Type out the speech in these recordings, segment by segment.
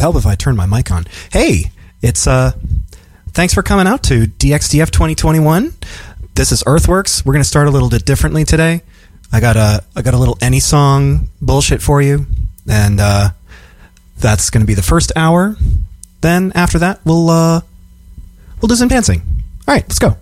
help if I turn my mic on. Hey, it's uh, thanks for coming out to DXDF 2021. This is Earthworks. We're gonna start a little bit differently today. I got a I got a little any song bullshit for you, and uh, that's gonna be the first hour. Then after that, we'll uh, we'll do some dancing. All right, let's go.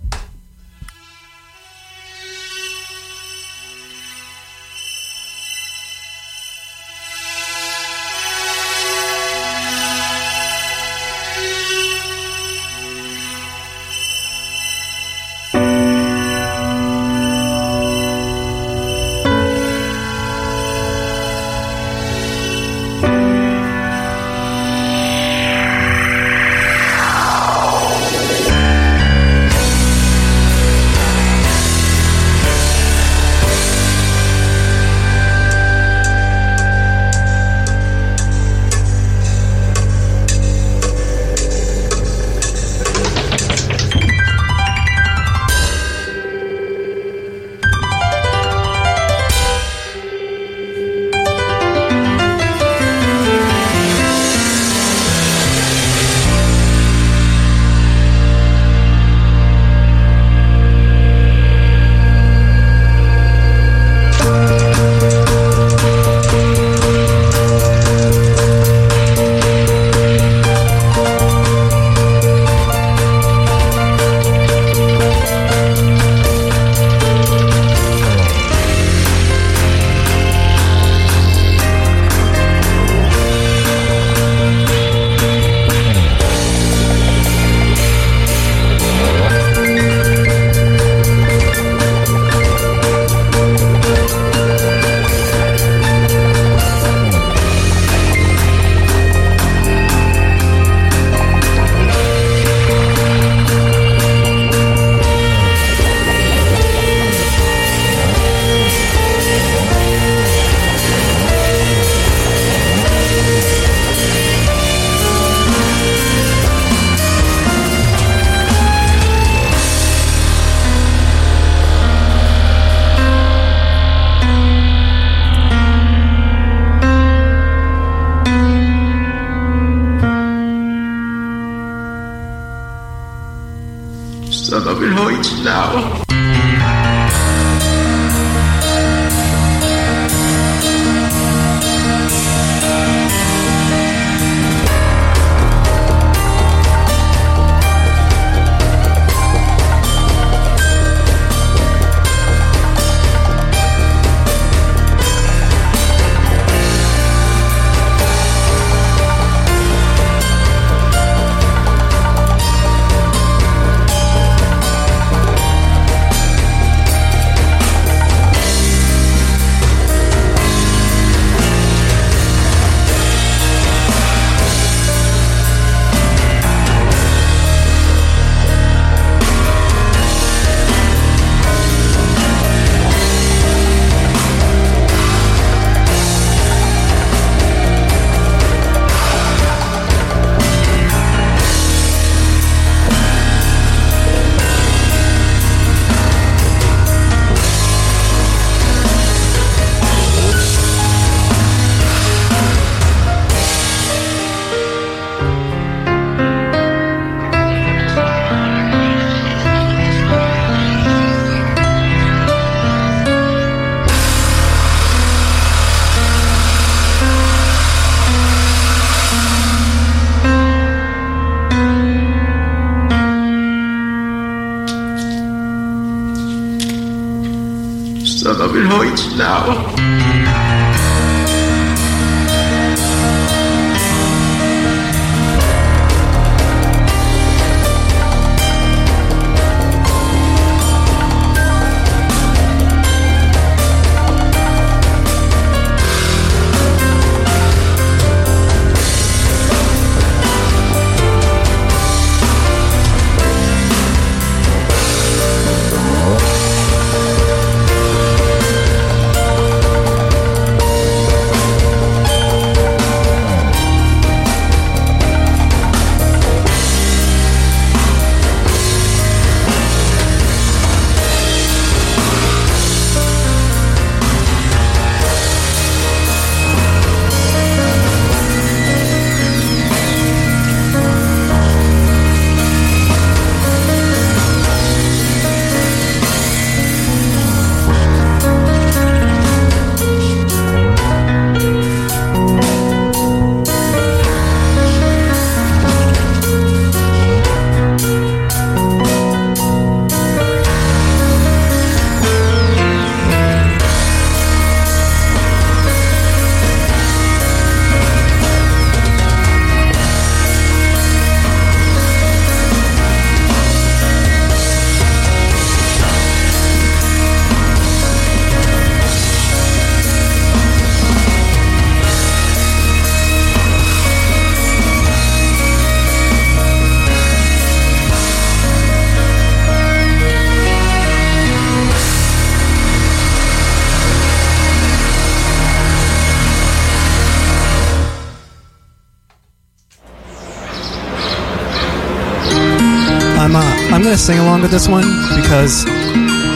Sing along with this one because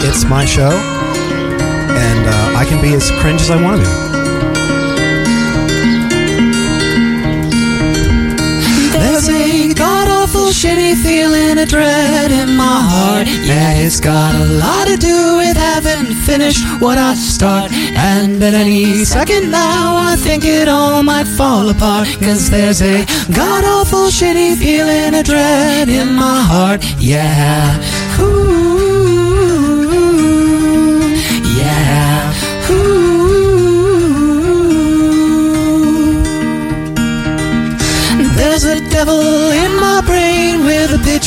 it's my show, and uh, I can be as cringe as I want to be. Shitty feeling, a dread in my heart. Yeah, it's got a lot to do with having finished what I start. And at any second now, I think it all might fall apart. Cause there's a god awful shitty feeling, a dread in my heart. Yeah. Ooh,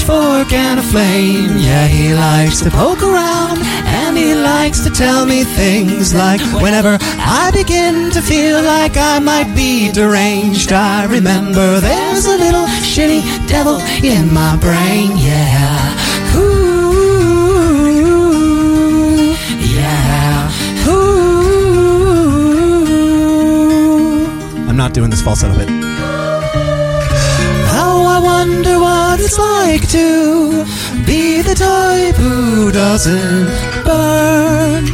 pitchfork and a flame. Yeah, he likes to poke around and he likes to tell me things like whenever I begin to feel like I might be deranged, I remember there's a little shitty devil in my brain. Yeah. Ooh, yeah. Ooh. I'm not doing this falsetto bit. Wonder what it's like to be the type who doesn't burn.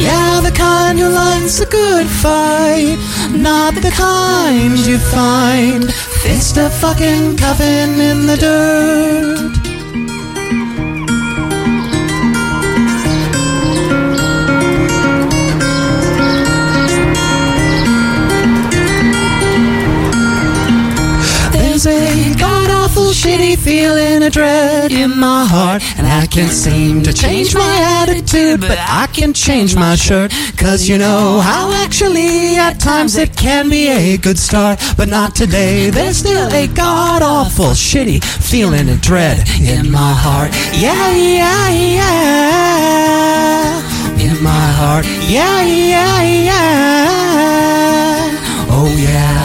Yeah, the kind who likes a good fight, not the kind you find fist a fucking coffin in the dirt. Shitty feeling, a dread in my heart. And I can't seem to change my attitude, but I can change my shirt. Cause you know how actually at times it can be a good start. But not today, there's still a god awful shitty feeling, a dread in my heart. Yeah, yeah, yeah. In my heart. Yeah, yeah, yeah. Oh, yeah.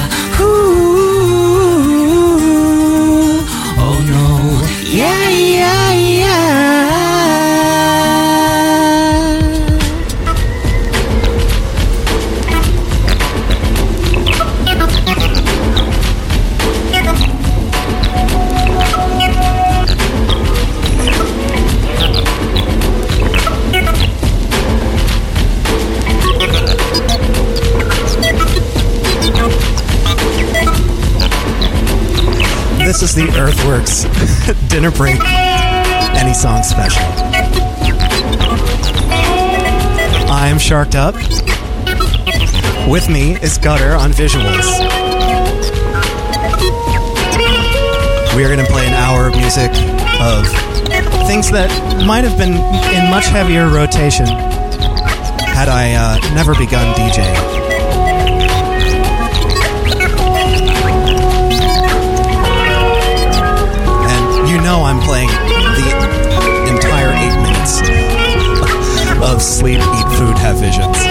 The Earthworks dinner break any song special. I am Sharked Up. With me is Gutter on visuals. We are going to play an hour of music of things that might have been in much heavier rotation had I uh, never begun DJing. Of sleep, eat food, have visions.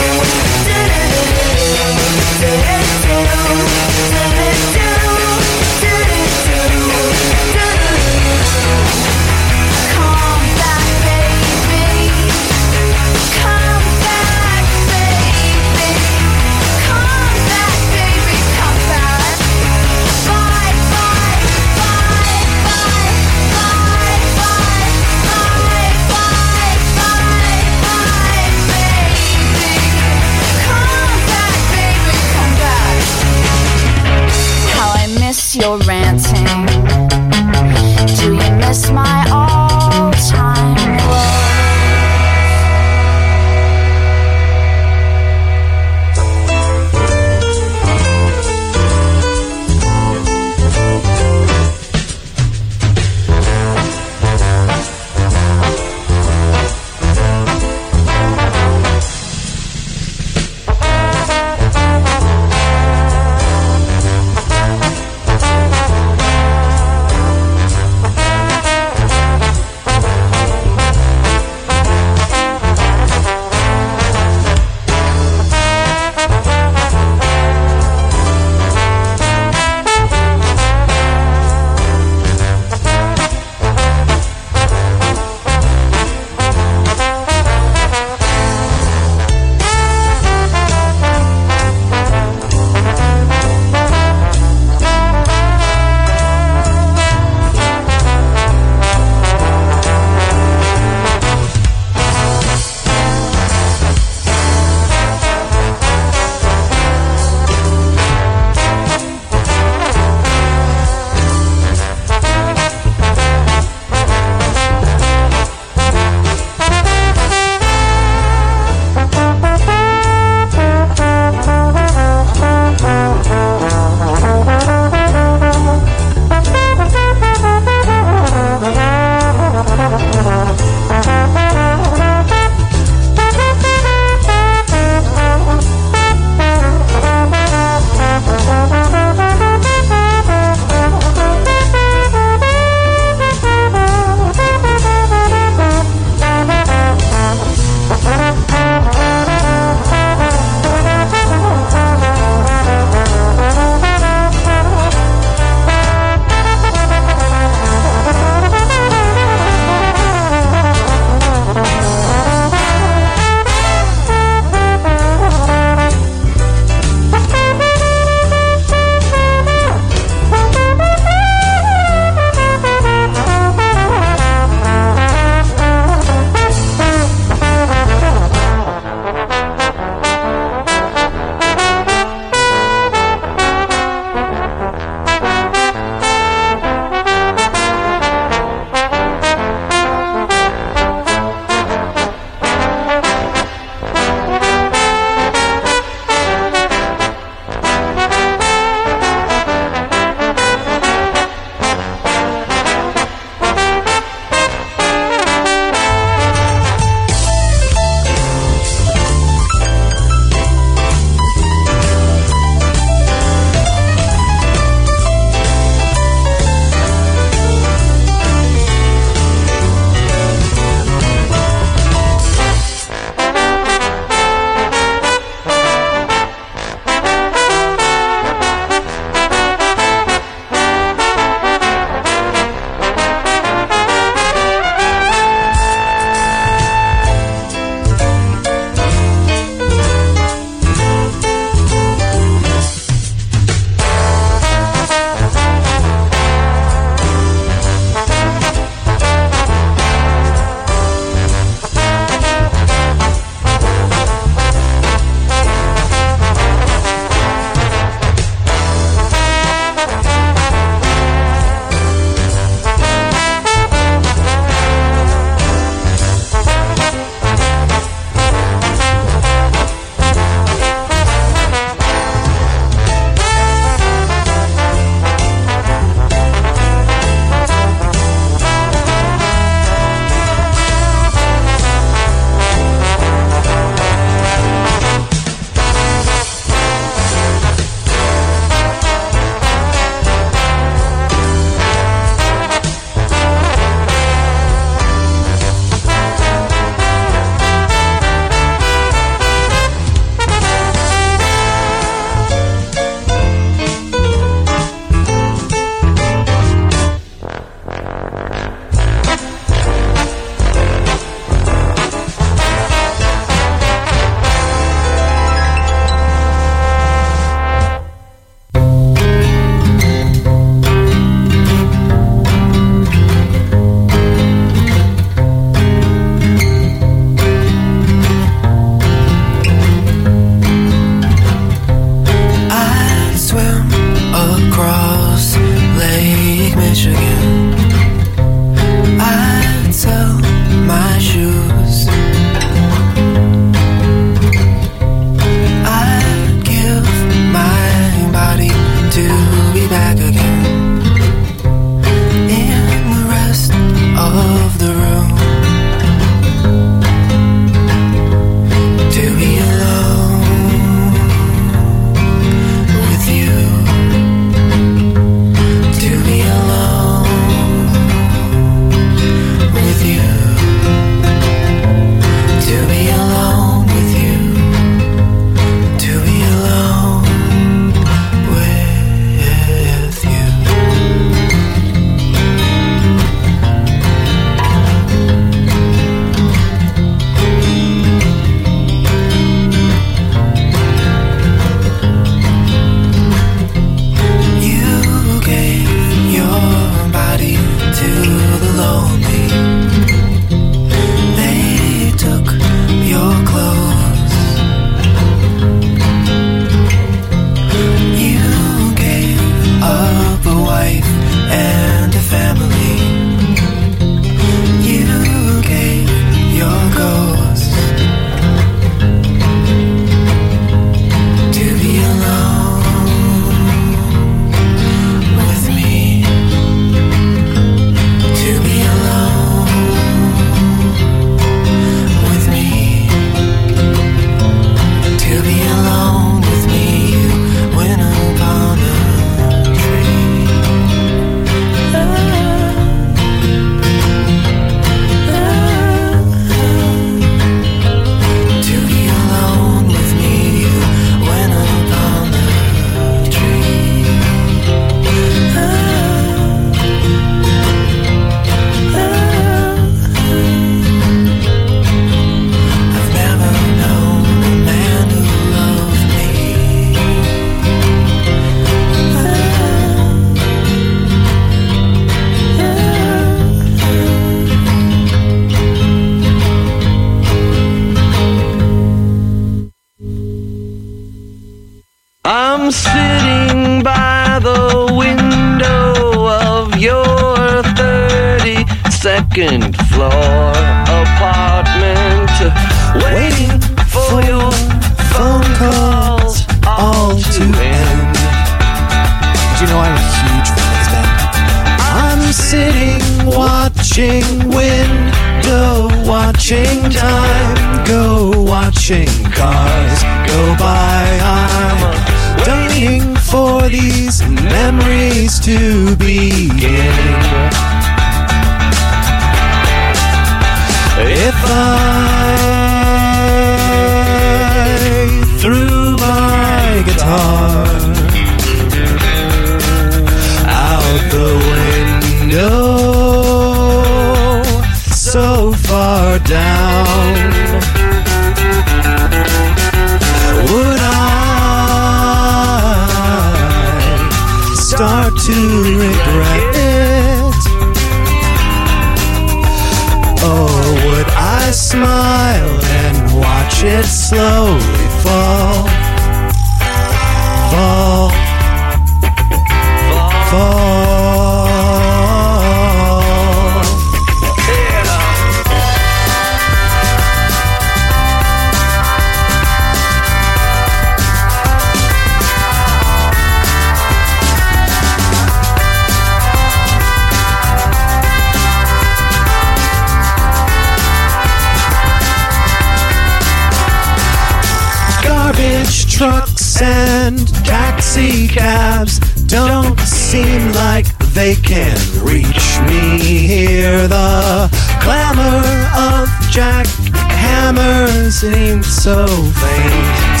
And taxi cabs don't seem like they can reach me. Hear the clamor of jackhammers seems so faint.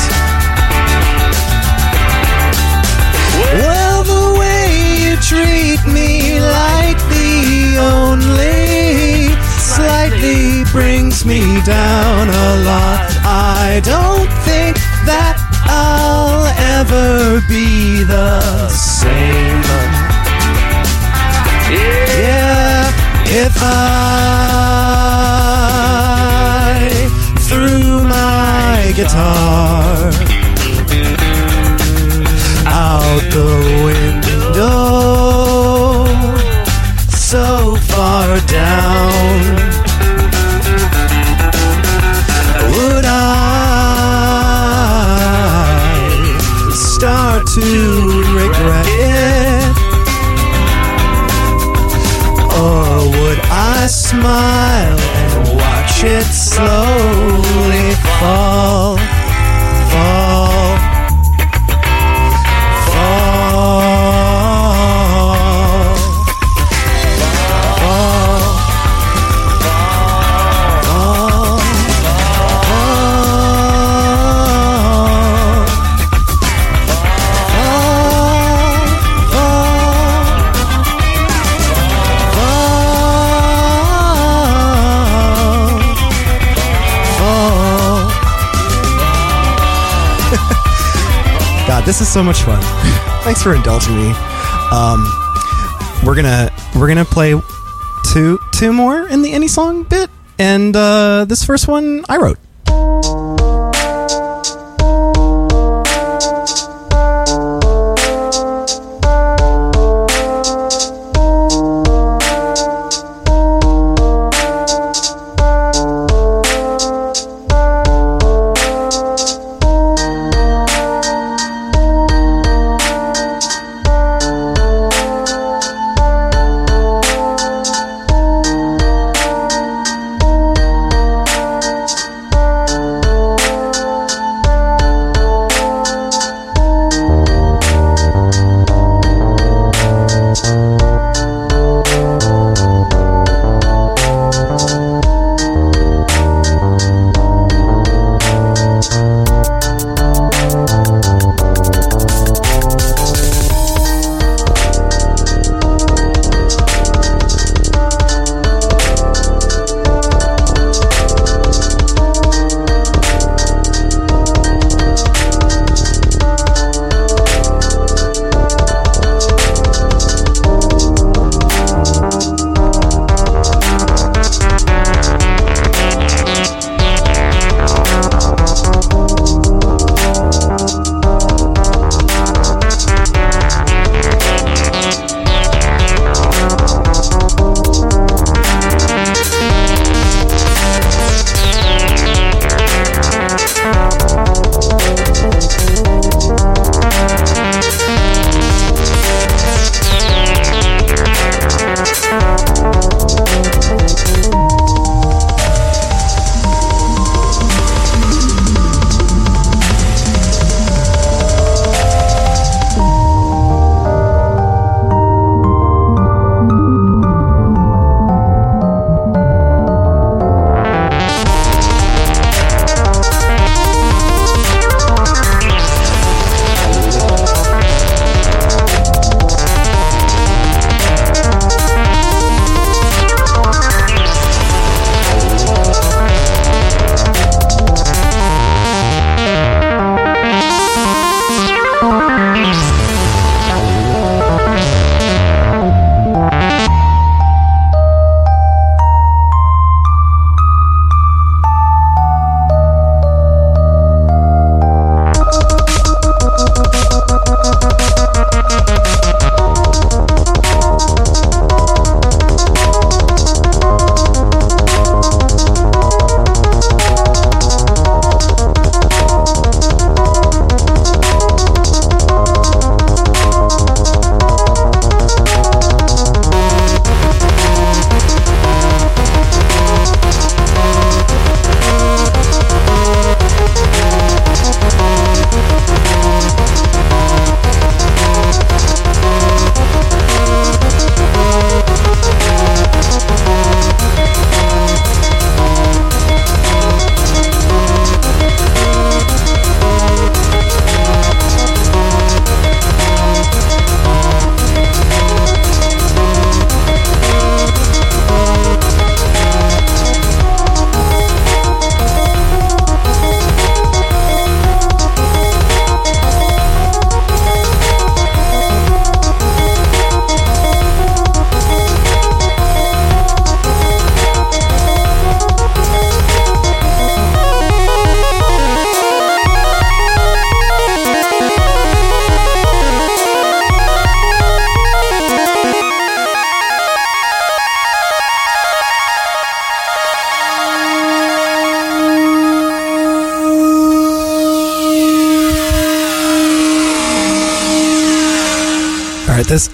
Well, the way you treat me like the only slightly brings me down a lot. I don't I'll be the same. Yeah, if I threw my guitar out the window smile and watch it this is so much fun. Thanks for indulging me. Um, we're gonna we're gonna play two two more in the any song bit, and uh, this first one I wrote.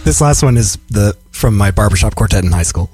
This last one is the from my barbershop quartet in high school.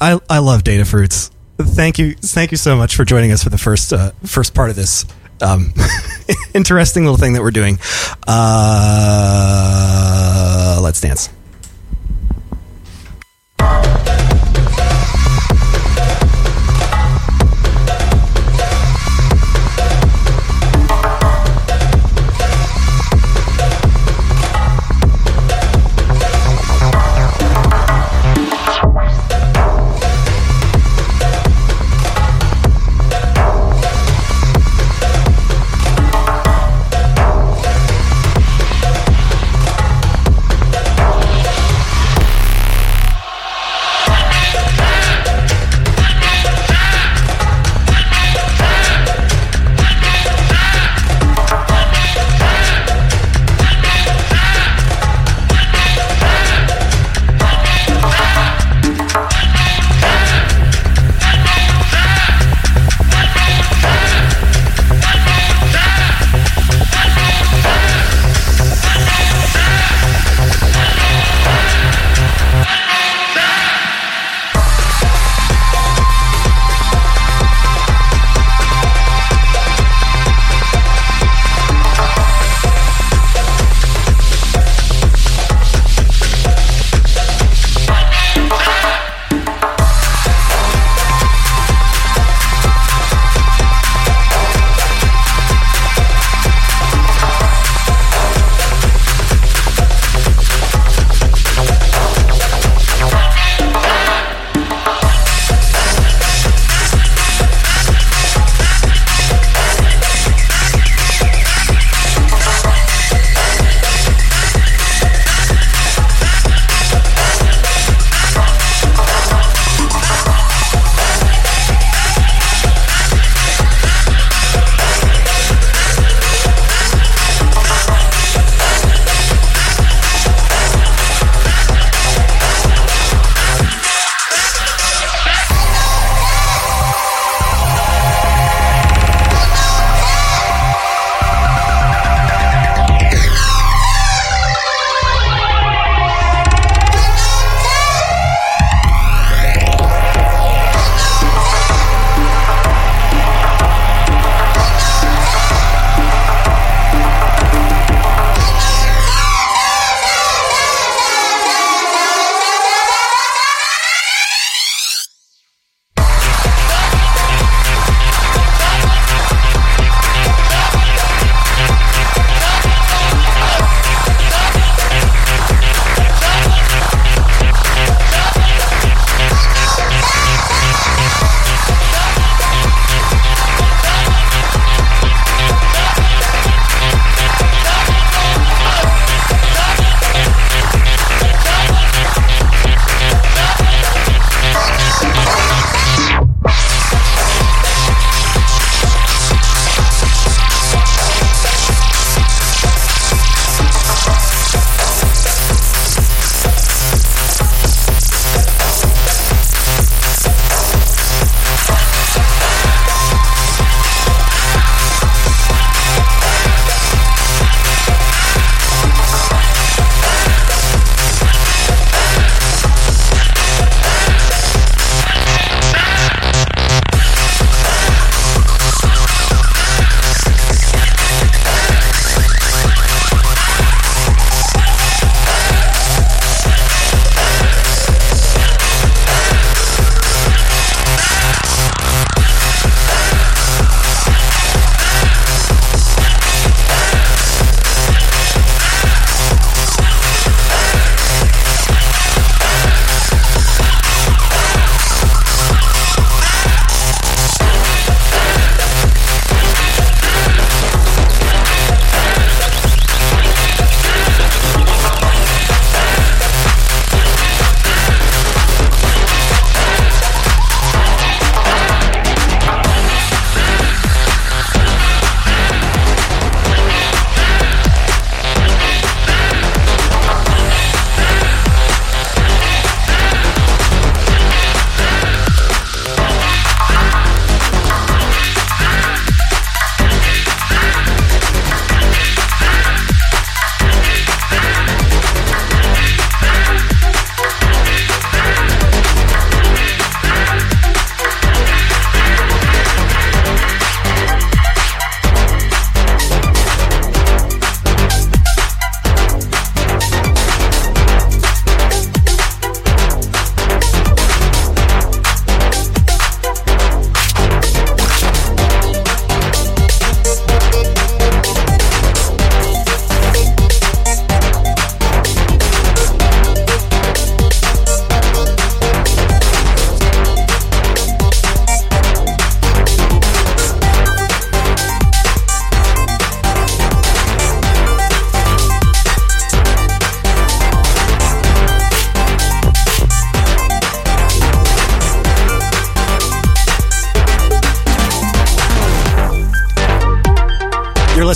I, I love Datafruits. Thank you, thank you so much for joining us for the first uh, first part of this um, interesting little thing that we're doing. Uh, let's dance.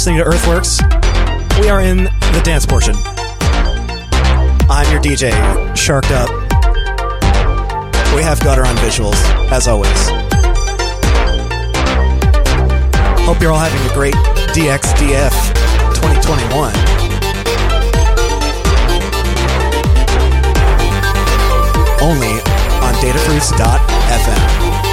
Listening to Earthworks. We are in the dance portion. I'm your DJ, Sharked Up. We have Gutter on visuals, as always. Hope you're all having a great DXDF 2021. Only on datafruits.fm.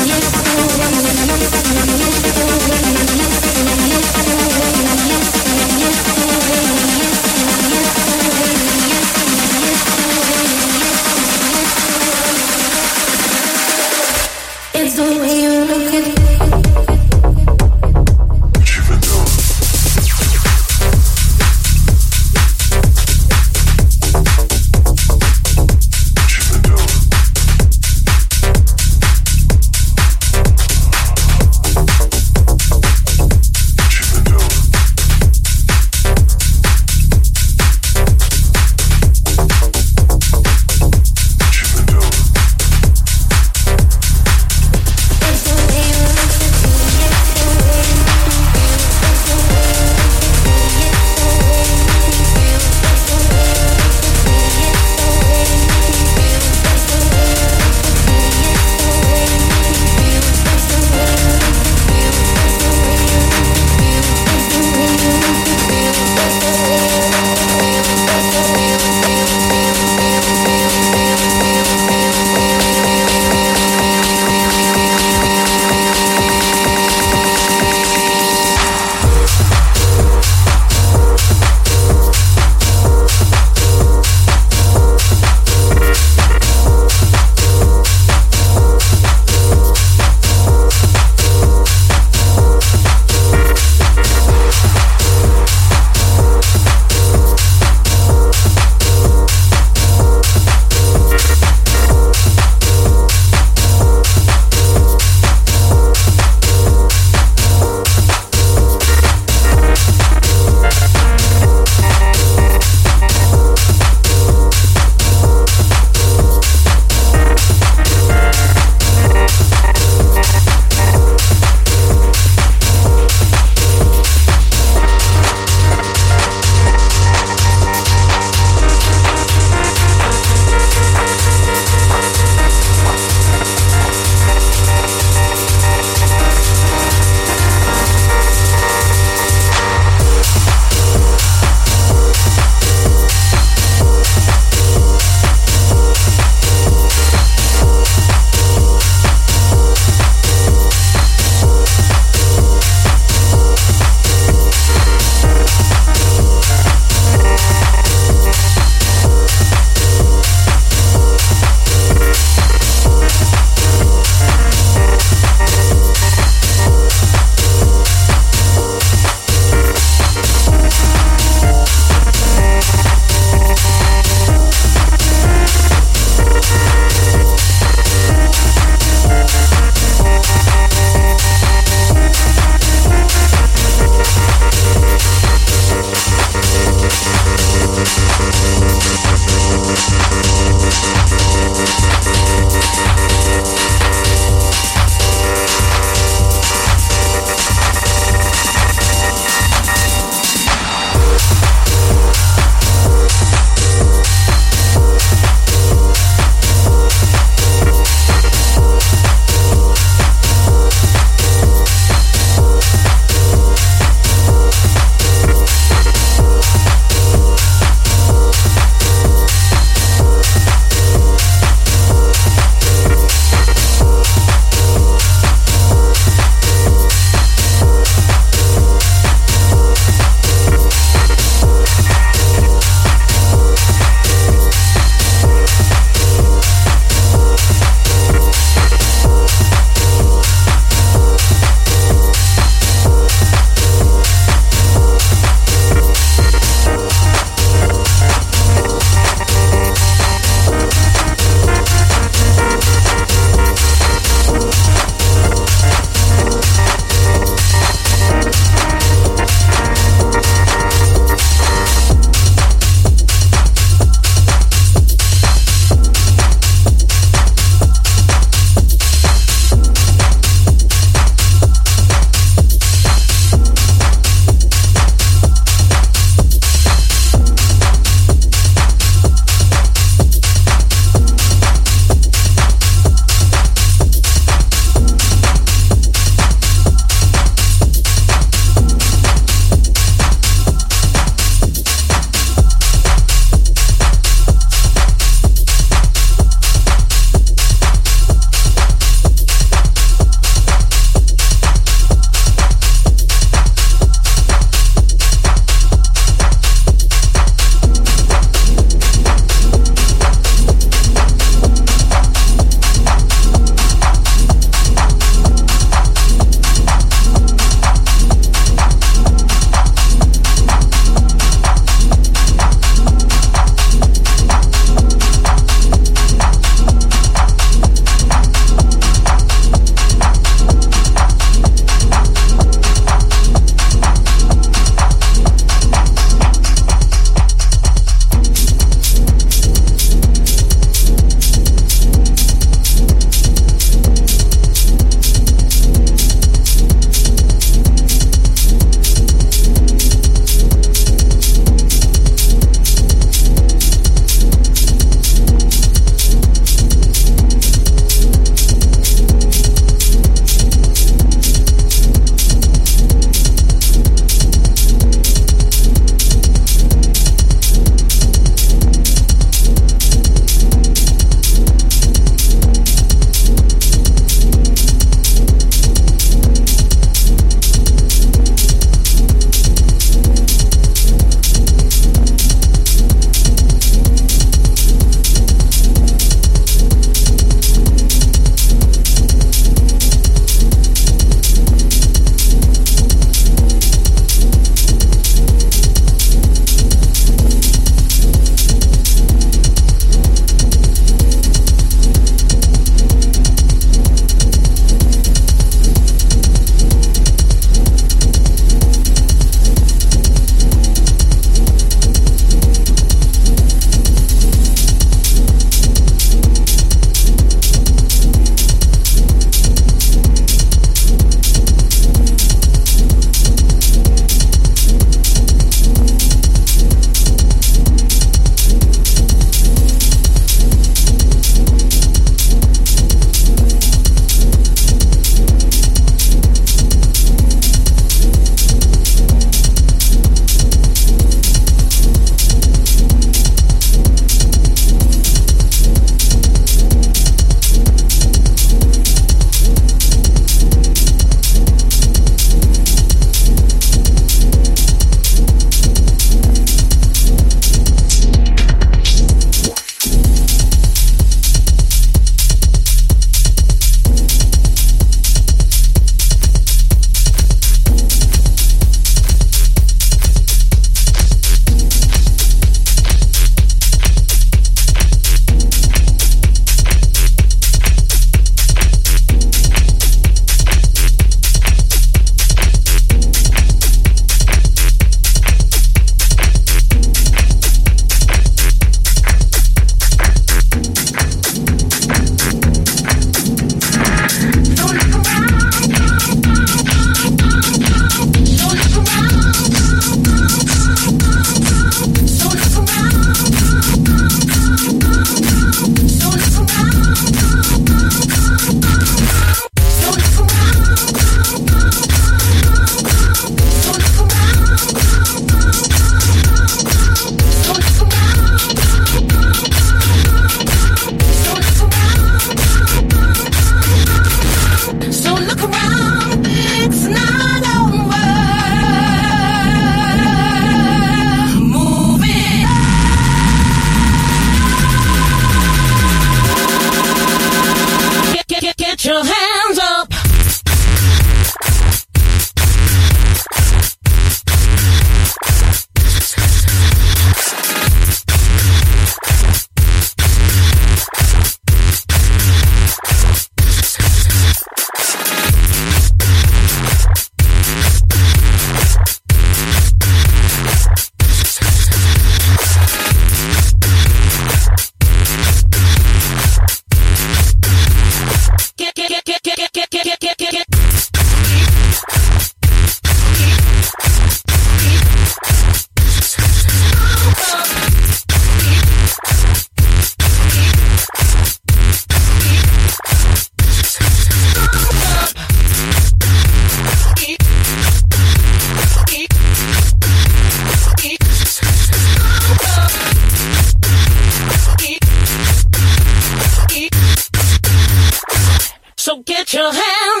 Put your hands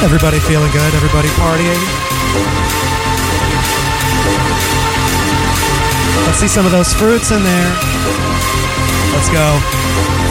Everybody feeling good? Everybody partying? Let's see some of those fruits in there. Let's go.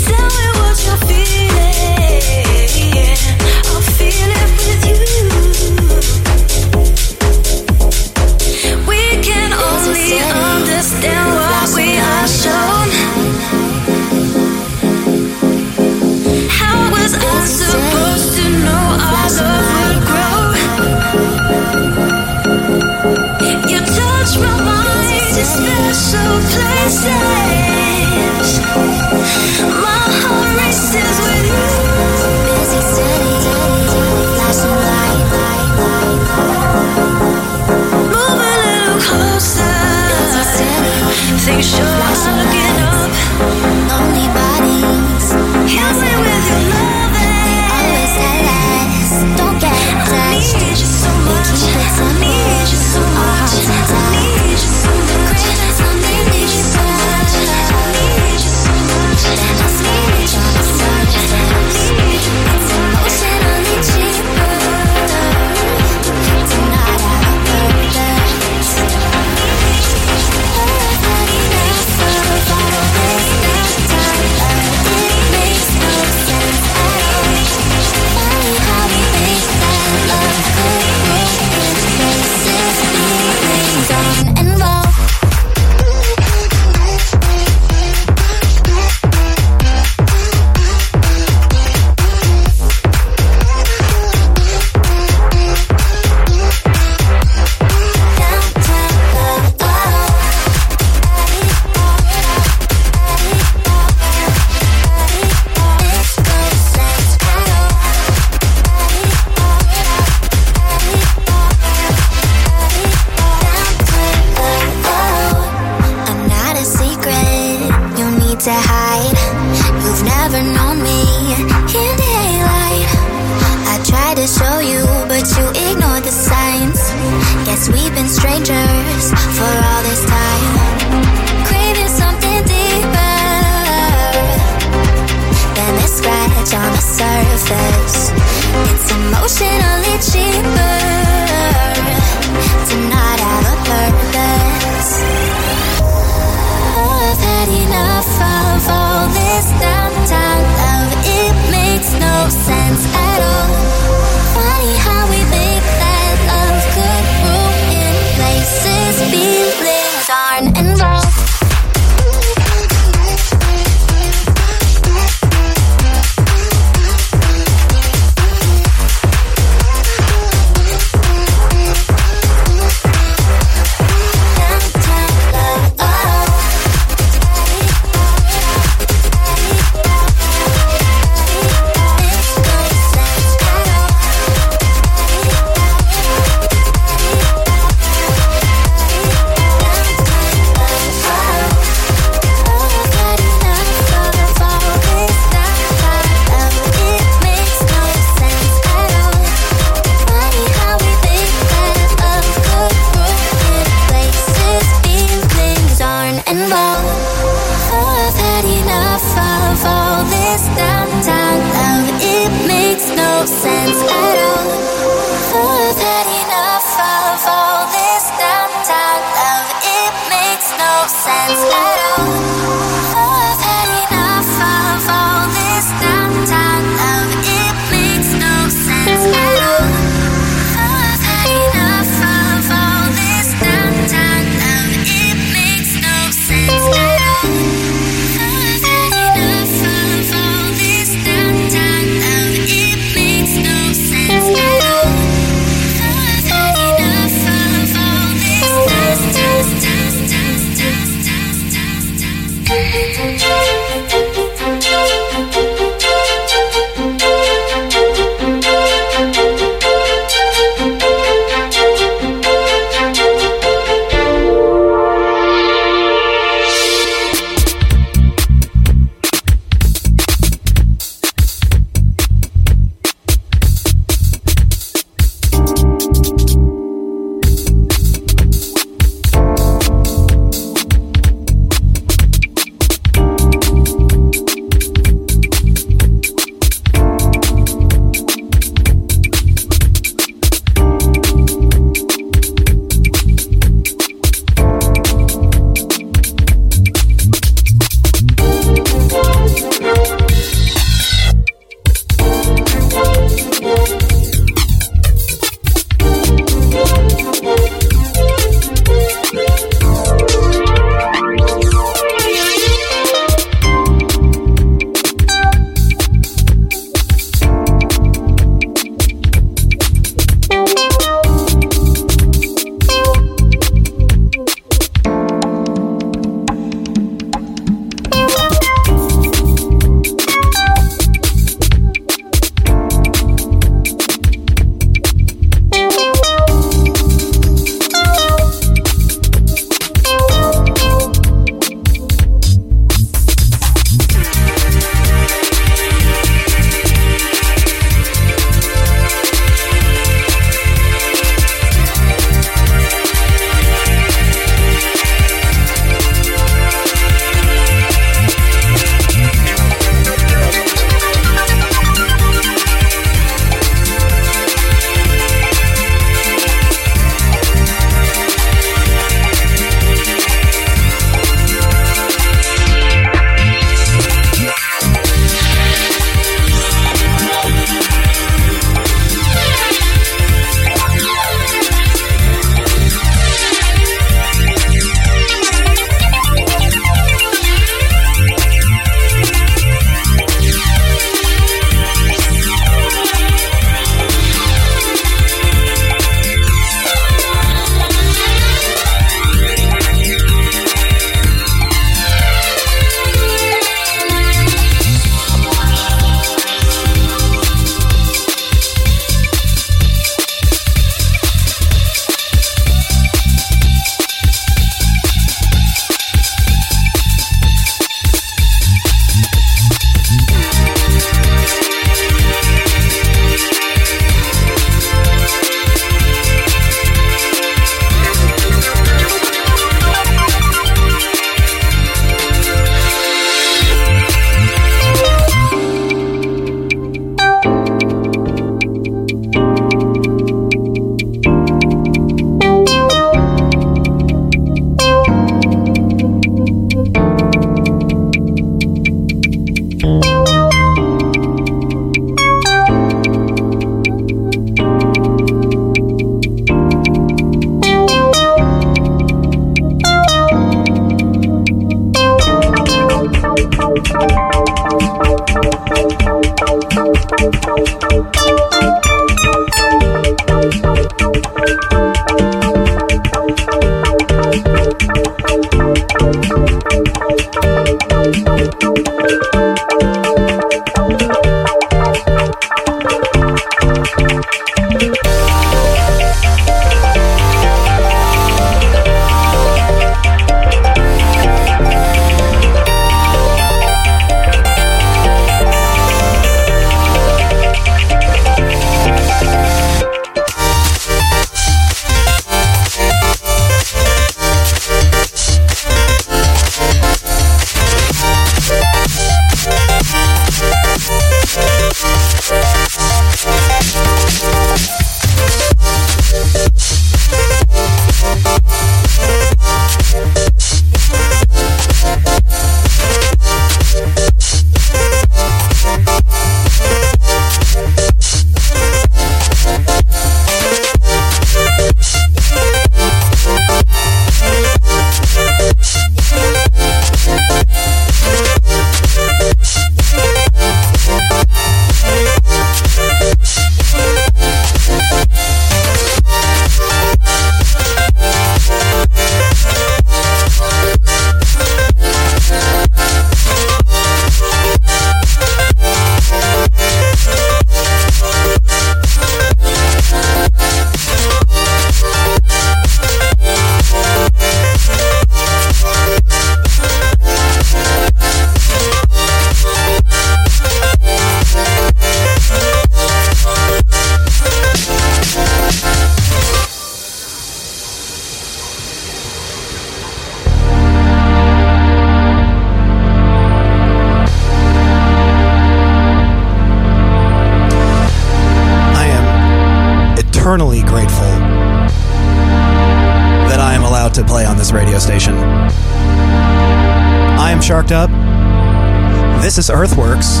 This is Earthworks.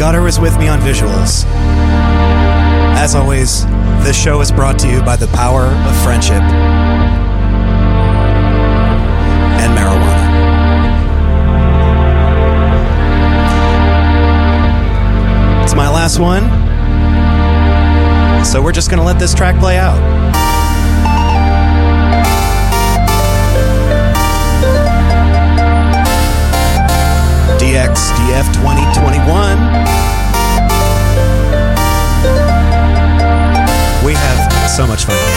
Gutter is with me on visuals. As always, this show is brought to you by the power of friendship and marijuana. It's my last one. So we're just going to let this track play out. CF 2021. We have so much fun.